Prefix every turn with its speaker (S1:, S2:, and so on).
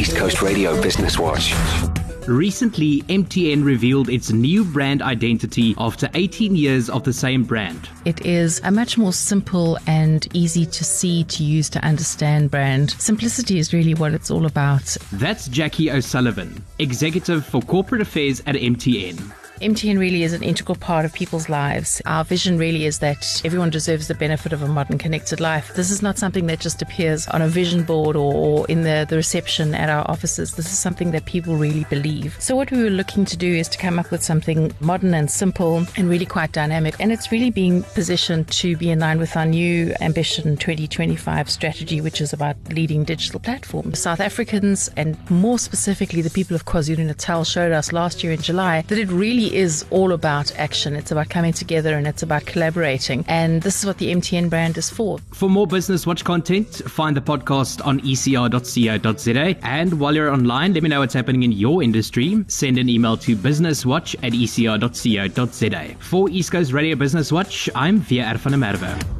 S1: East Coast Radio Business Watch.
S2: Recently, MTN revealed its new brand identity after 18 years of the same brand.
S3: It is a much more simple and easy to see, to use, to understand brand. Simplicity is really what it's all about.
S2: That's Jacqui O'Sullivan, Executive for Corporate Affairs at MTN.
S3: MTN really is an integral part of people's lives. Our vision really is that everyone deserves the benefit of a modern connected life. This is not something that just appears on a vision board or in the, the reception at our offices. This is something that people really believe. So, what we were looking to do is to come up with something modern and simple and really quite dynamic. And it's really being positioned to be in line with our new Ambition 2025 strategy, which is about leading digital platforms. South Africans, and more specifically the people of KwaZulu Natal, showed us last year in July that it is all about action. It's about coming together and it's about collaborating. And this is what the MTN brand is for.
S2: For more Business Watch content, find the podcast on ecr.co.za. And while you're online, let me know what's happening in your industry. Send an email to businesswatch at ecr.co.za. For East Coast Radio Business Watch, I'm WR Van Der Merwe.